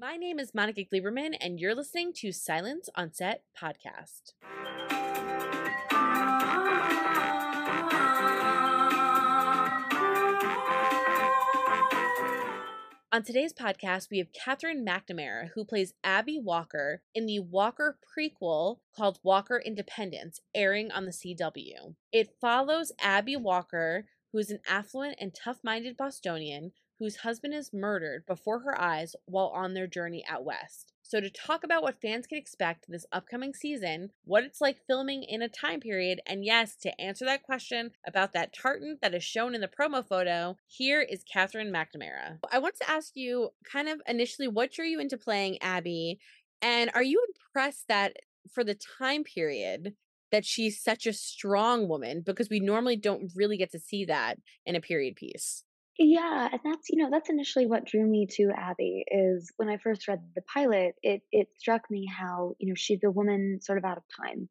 My name is Monica Gleberman, and you're listening to Silence on Set podcast. On today's podcast, we have Katherine McNamara, who plays Abby Walker in the Walker prequel called Walker Independence, airing on the CW. It follows Abby Walker, who is an affluent and tough minded Bostonian whose husband is murdered before her eyes while on their journey out west. So, to talk about what fans can expect this upcoming season, what it's like filming in a time period, and yes, to answer that question about that tartan that is shown in the promo photo, here is Katherine McNamara. I want to ask you kind of initially what drew you into playing Abby, and are you impressed that for the time period that she's such a strong woman because we normally don't really get to see that in a period piece. Yeah, and that's you know that's initially what drew me to Abby is when I first read the pilot. It it struck me how you know she's a woman sort of out of time,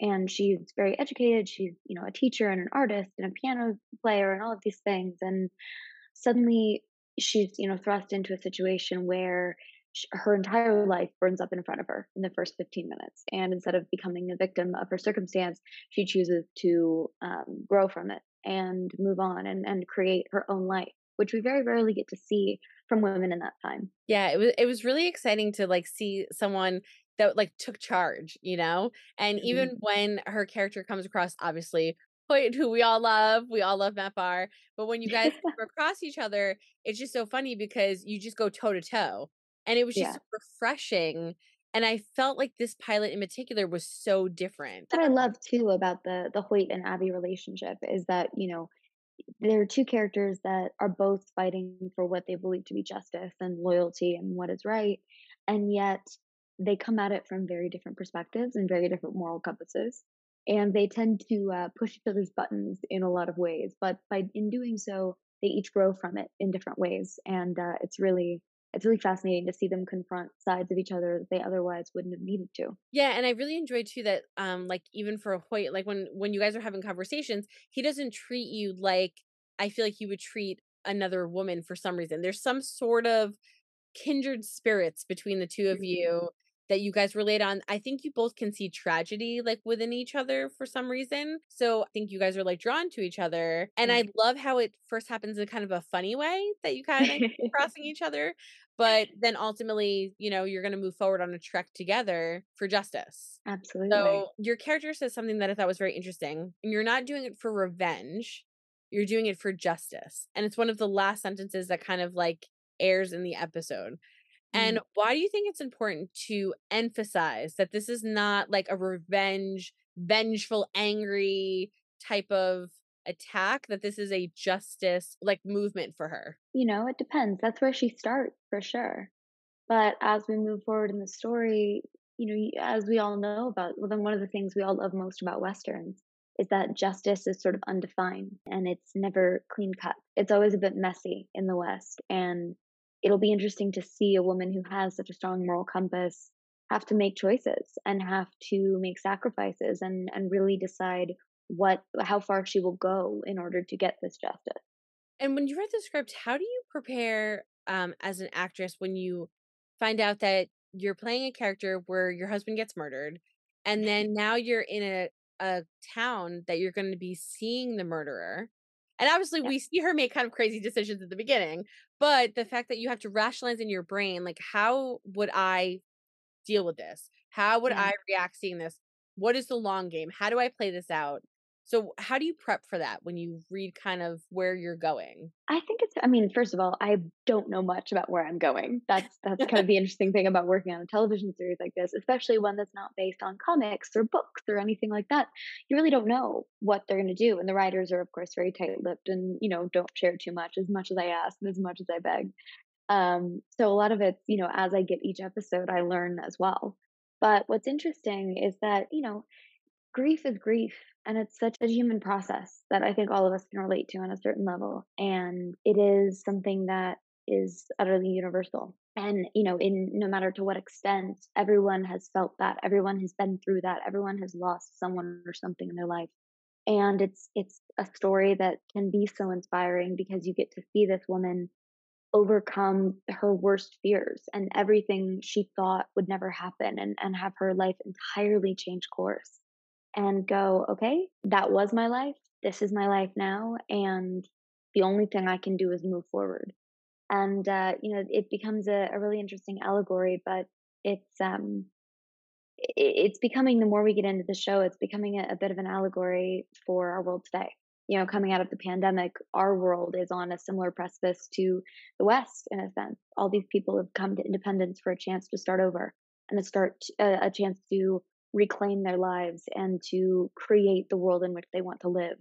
and she's very educated. She's you know a teacher and an artist and a piano player and all of these things, and suddenly she's you know thrust into a situation where her entire life burns up in front of her in the first 15 minutes. And instead of becoming a victim of her circumstance, she chooses to um, grow from it and move on and, and create her own life, which we very rarely get to see from women in that time. Yeah, it was it was really exciting to like see someone that like took charge, you know? And mm-hmm. even when her character comes across obviously Hoyt, who we all love. We all love Matt Barr. But when you guys come across each other, it's just so funny because you just go toe to toe and it was just yeah. refreshing and i felt like this pilot in particular was so different what i love too about the the hoyt and abby relationship is that you know there are two characters that are both fighting for what they believe to be justice and loyalty and what is right and yet they come at it from very different perspectives and very different moral compasses and they tend to uh, push each other's buttons in a lot of ways but by in doing so they each grow from it in different ways and uh, it's really it's really fascinating to see them confront sides of each other that they otherwise wouldn't have needed to. Yeah, and I really enjoyed too that um like even for a Hoyt, like when when you guys are having conversations, he doesn't treat you like I feel like he would treat another woman for some reason. There's some sort of kindred spirits between the two of mm-hmm. you that you guys relate on. I think you both can see tragedy like within each other for some reason. So I think you guys are like drawn to each other. And mm. I love how it first happens in kind of a funny way that you kind of crossing each other. But then ultimately, you know, you're going to move forward on a trek together for justice. Absolutely. So your character says something that I thought was very interesting. And you're not doing it for revenge, you're doing it for justice. And it's one of the last sentences that kind of like airs in the episode. And mm. why do you think it's important to emphasize that this is not like a revenge, vengeful, angry type of attack, that this is a justice like movement for her? You know, it depends. That's where she starts for sure. But as we move forward in the story, you know, as we all know about, well, then one of the things we all love most about Westerns is that justice is sort of undefined and it's never clean cut. It's always a bit messy in the West. And it'll be interesting to see a woman who has such a strong moral compass have to make choices and have to make sacrifices and and really decide what how far she will go in order to get this justice. And when you read the script, how do you prepare um, as an actress when you find out that you're playing a character where your husband gets murdered, and then now you're in a a town that you're going to be seeing the murderer, and obviously, yeah. we see her make kind of crazy decisions at the beginning, but the fact that you have to rationalize in your brain, like, how would I deal with this? How would yeah. I react seeing this? What is the long game? How do I play this out? So how do you prep for that when you read kind of where you're going? I think it's I mean, first of all, I don't know much about where I'm going. That's that's kind of the interesting thing about working on a television series like this, especially one that's not based on comics or books or anything like that. You really don't know what they're going to do, and the writers are of course very tight-lipped and, you know, don't share too much as much as I ask and as much as I beg. Um, so a lot of it's, you know, as I get each episode, I learn as well. But what's interesting is that, you know, grief is grief and it's such a human process that I think all of us can relate to on a certain level. And it is something that is utterly universal. And, you know, in no matter to what extent, everyone has felt that. Everyone has been through that. Everyone has lost someone or something in their life. And it's it's a story that can be so inspiring because you get to see this woman overcome her worst fears and everything she thought would never happen and, and have her life entirely change course and go, okay, that was my life. This is my life now. And the only thing I can do is move forward. And, uh, you know, it becomes a, a really interesting allegory, but it's, um, it's becoming the more we get into the show, it's becoming a, a bit of an allegory for our world today you know, coming out of the pandemic, our world is on a similar precipice to the West in a sense. All these people have come to independence for a chance to start over and to start a, a chance to reclaim their lives and to create the world in which they want to live.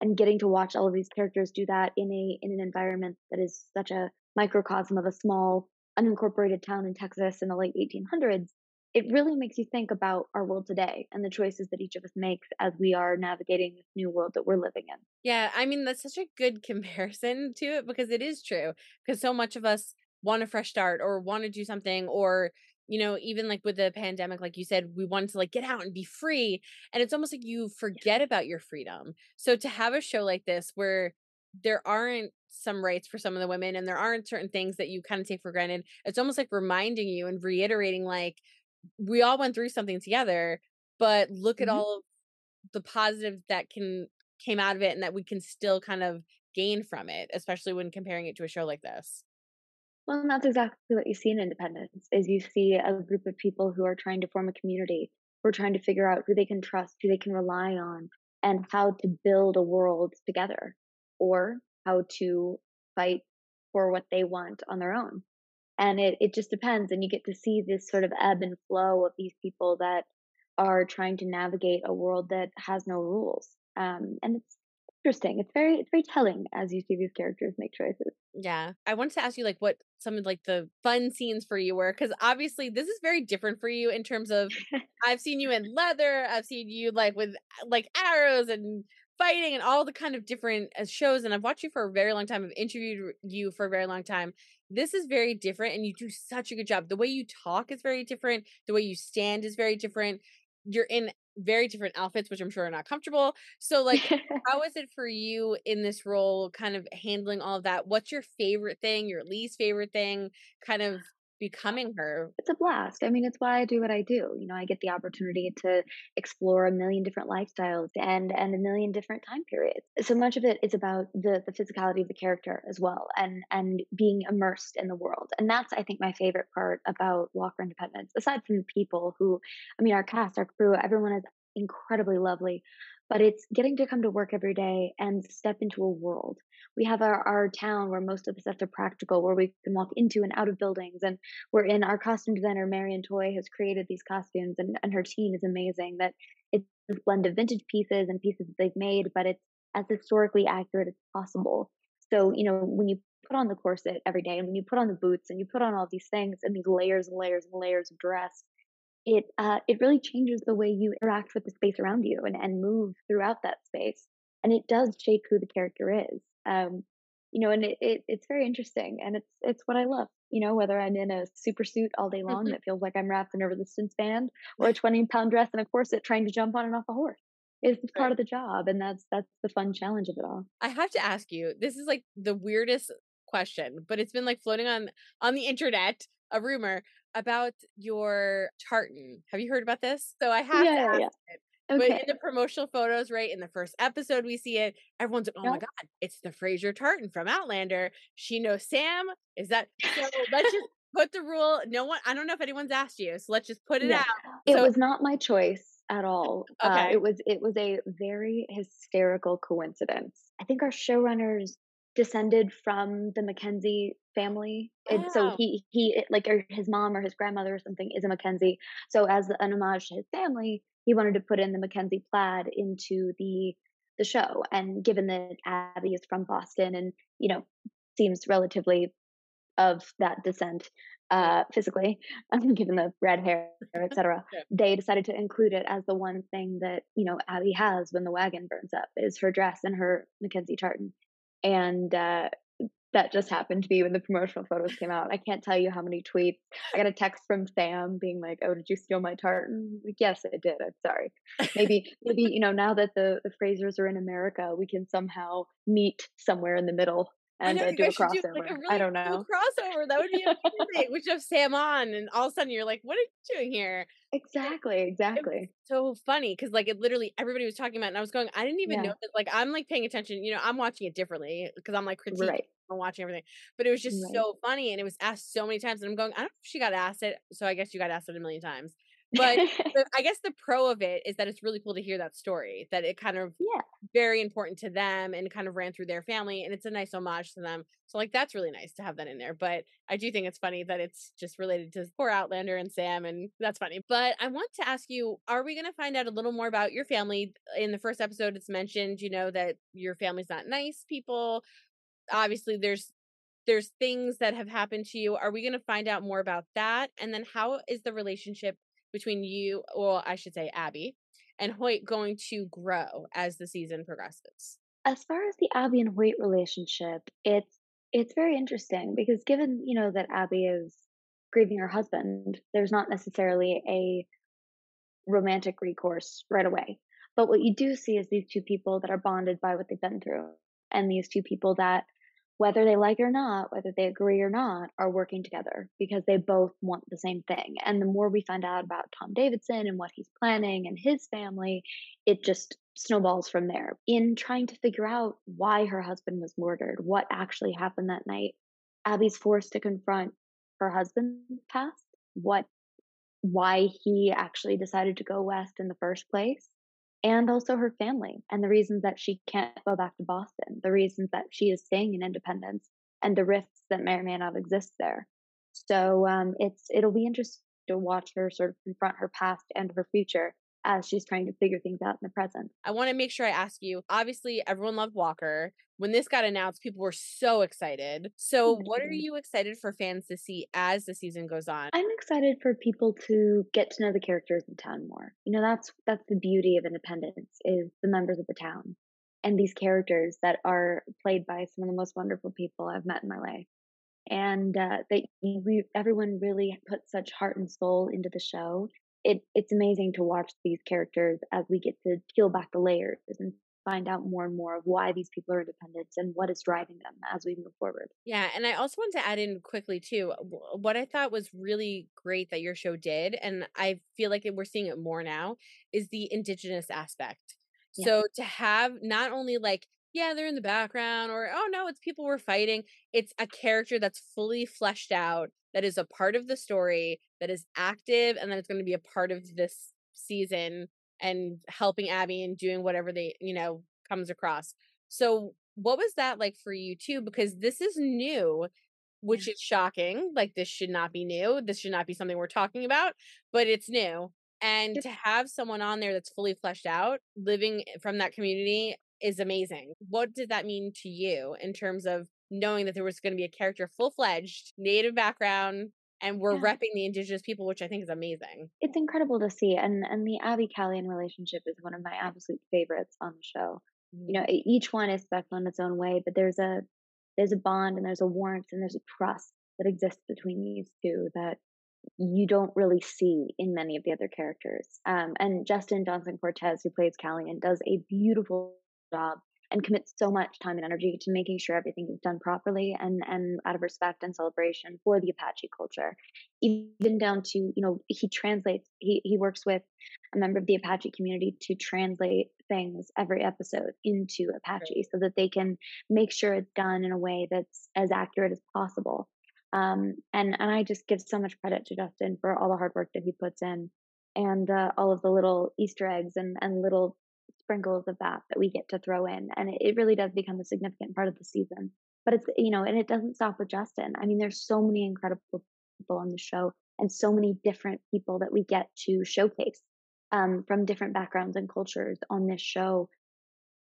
And getting to watch all of these characters do that in a in an environment that is such a microcosm of a small unincorporated town in Texas in the late 1800s it really makes you think about our world today and the choices that each of us makes as we are navigating this new world that we're living in. Yeah, I mean, that's such a good comparison to it because it is true. Because so much of us want a fresh start or want to do something or you know even like with the pandemic like you said we wanted to like get out and be free and it's almost like you forget about your freedom so to have a show like this where there aren't some rights for some of the women and there aren't certain things that you kind of take for granted it's almost like reminding you and reiterating like we all went through something together, but look mm-hmm. at all of the positive that can came out of it and that we can still kind of gain from it, especially when comparing it to a show like this. Well, and that's exactly what you see in Independence is you see a group of people who are trying to form a community, who are trying to figure out who they can trust, who they can rely on, and how to build a world together, or how to fight for what they want on their own. And it, it just depends and you get to see this sort of ebb and flow of these people that are trying to navigate a world that has no rules. Um, and it's interesting it's very it's very telling as you see these characters make choices yeah i wanted to ask you like what some of like the fun scenes for you were because obviously this is very different for you in terms of i've seen you in leather i've seen you like with like arrows and fighting and all the kind of different uh, shows and i've watched you for a very long time i've interviewed you for a very long time this is very different and you do such a good job. The way you talk is very different. The way you stand is very different. You're in very different outfits, which I'm sure are not comfortable. So, like, how is it for you in this role, kind of handling all of that? What's your favorite thing, your least favorite thing? Kind of becoming her. It's a blast. I mean, it's why I do what I do. You know, I get the opportunity to explore a million different lifestyles and and a million different time periods. So much of it is about the the physicality of the character as well and and being immersed in the world. And that's I think my favorite part about Walker Independence. Aside from the people who I mean our cast, our crew, everyone is incredibly lovely but it's getting to come to work every day and step into a world we have our, our town where most of the sets are practical, where we can walk into and out of buildings. And we're in our costume designer, Marion Toy, has created these costumes, and, and her team is amazing. That it's a blend of vintage pieces and pieces that they've made, but it's as historically accurate as possible. So, you know, when you put on the corset every day and when you put on the boots and you put on all these things and these layers and layers and layers of dress, it uh, it really changes the way you interact with the space around you and, and move throughout that space. And it does shape who the character is. Um, you know, and it, it, it's very interesting and it's it's what I love. You know, whether I'm in a super suit all day long mm-hmm. that feels like I'm wrapped in a resistance band or a 20 pound dress and a corset trying to jump on and off a horse. It's right. part of the job and that's that's the fun challenge of it all. I have to ask you, this is like the weirdest question, but it's been like floating on on the internet, a rumor about your tartan. Have you heard about this? So I have yeah, to ask yeah. it. Okay. But in the promotional photos, right in the first episode, we see it. Everyone's like, "Oh yep. my god, it's the Fraser Tartan from Outlander." She knows Sam. Is that so? let's just put the rule. No one. I don't know if anyone's asked you, so let's just put it yeah. out. It so, was not my choice at all. Uh, okay. Uh, it was. It was a very hysterical coincidence. I think our showrunners descended from the Mackenzie family. And so he he like or his mom or his grandmother or something is a Mackenzie. So as an homage to his family, he wanted to put in the Mackenzie plaid into the the show. And given that Abby is from Boston and you know seems relatively of that descent uh, physically, given the red hair, etc., yeah. they decided to include it as the one thing that you know Abby has when the wagon burns up is her dress and her Mackenzie tartan. And uh, that just happened to be when the promotional photos came out. I can't tell you how many tweets. I got a text from Sam being like, "Oh, did you steal my tartan?" Like, yes, I did. I'm sorry. Maybe, maybe you know, now that the the Frasers are in America, we can somehow meet somewhere in the middle and know, uh, do a should crossover. do, like, a I really don't cool know. crossover. That would be amazing. Which have Sam on, and all of a sudden you're like, "What are you doing here?" exactly, exactly. so funny because like it literally everybody was talking about, it, and I was going, I didn't even know that. Like I'm like paying attention. You know, I'm watching it differently because I'm like critiquing. right, I'm watching everything, but it was just right. so funny, and it was asked so many times, and I'm going, I don't know if she got asked it, so I guess you got asked it a million times. But I guess the pro of it is that it's really cool to hear that story. That it kind of yeah, very important to them and kind of ran through their family and it's a nice homage to them. So like that's really nice to have that in there but i do think it's funny that it's just related to poor outlander and sam and that's funny. But i want to ask you are we going to find out a little more about your family? In the first episode it's mentioned you know that your family's not nice people. Obviously there's there's things that have happened to you. Are we going to find out more about that? And then how is the relationship between you or i should say abby and Hoyt going to grow as the season progresses. as far as the Abby and Hoyt relationship, it's it's very interesting because given you know that Abby is grieving her husband, there's not necessarily a romantic recourse right away. But what you do see is these two people that are bonded by what they've been through, and these two people that, whether they like it or not, whether they agree or not, are working together because they both want the same thing. And the more we find out about Tom Davidson and what he's planning and his family, it just snowballs from there. In trying to figure out why her husband was murdered, what actually happened that night, Abby's forced to confront her husband's past, what why he actually decided to go west in the first place and also her family and the reasons that she can't go back to Boston, the reasons that she is staying in Independence, and the rifts that may or may not exist there. So um, it's it'll be interesting to watch her sort of confront her past and her future as she's trying to figure things out in the present. I want to make sure I ask you obviously, everyone loved Walker. When this got announced, people were so excited. So, what are you excited for fans to see as the season goes on? I'm excited for people to get to know the characters in town more. You know, that's that's the beauty of Independence is the members of the town and these characters that are played by some of the most wonderful people I've met in my life. And uh, that we everyone really put such heart and soul into the show. It it's amazing to watch these characters as we get to peel back the layers and find out more and more of why these people are independent and what is driving them as we move forward. Yeah, and I also want to add in quickly too. What I thought was really great that your show did, and I feel like we're seeing it more now, is the indigenous aspect. Yeah. So to have not only like, yeah, they're in the background, or oh no, it's people we're fighting. It's a character that's fully fleshed out, that is a part of the story, that is active, and that it's going to be a part of this season and helping Abby and doing whatever they, you know, comes across. So what was that like for you too? Because this is new, which is shocking. Like this should not be new. This should not be something we're talking about, but it's new. And to have someone on there that's fully fleshed out, living from that community is amazing. What did that mean to you in terms of knowing that there was going to be a character full fledged, native background, and we're Yeah. repping the indigenous people, which I think is amazing. it's incredible to see and and the abby calian relationship is one of my absolute favorites on the show you know e- each one is special in its own way but there's a there's a bond and there's a warmth and there's a trust that exists between these two that you don't really see in many of the other characters um, and justin johnson cortez who plays calian does a beautiful job and commits so much time and energy to making sure everything is done properly and and out of respect and celebration for the apache culture. Even down to you know he translates he he works with a member of the apache community to translate things every episode into apache so that they can make sure it's done in a way that's as accurate as possible. Um and and i just give so much credit to justin for all the hard work that he puts in and uh, all of the little easter eggs and and little sprinkles of that that we get to throw in and it, it really does become a significant part of the season. But it's you know and it doesn't stop with justin. I mean there's so many incredible people on the show and so many different people that we get to showcase um, from different backgrounds and cultures on this show.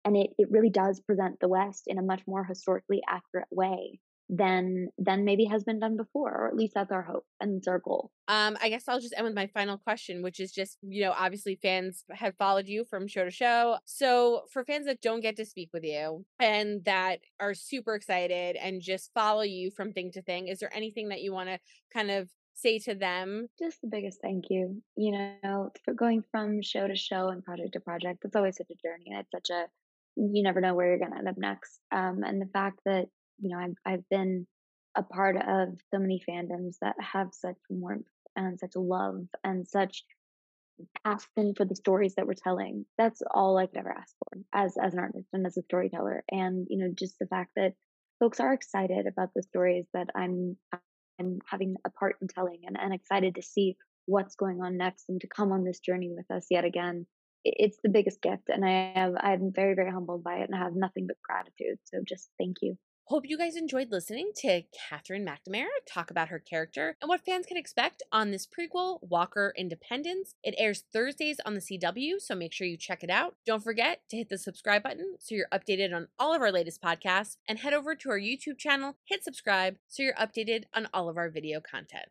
And it, it really does present the west in a much more historically accurate way than than maybe has been done before or at least that's our hope and it's our goal Um, I guess I'll just end with my final question, which is just, you know, obviously fans have followed you from show to show. So for fans that don't get to speak with you and that are super excited and just follow you from thing to thing, is there anything that you want to kind of say to them? just the biggest thank you you know for going from show to show and project to project it's always such a journey and it's such a you never know where you're going to end up next um, and the fact that you know, I've, I've been a part of so many fandoms that have such warmth and such love and such passion for the stories that we're telling. That's all I could ever ask for as as an artist and as a storyteller. And you know, just the fact that folks are excited about the stories that I'm I'm having a part in telling and, and excited to see what's going on next and to come on this journey with us yet again. It's the biggest gift and I have I'm very, very humbled by it and I have nothing but gratitude. So just thank you. Hope you guys enjoyed listening to Katherine McNamara talk about her character and what fans can expect on this prequel, Walker Independence. It airs Thursdays on the CW, so make sure you check it out. Don't forget to hit the subscribe button so you're updated on all of our latest podcasts, and head over to our YouTube channel, hit subscribe so you're updated on all of our video content.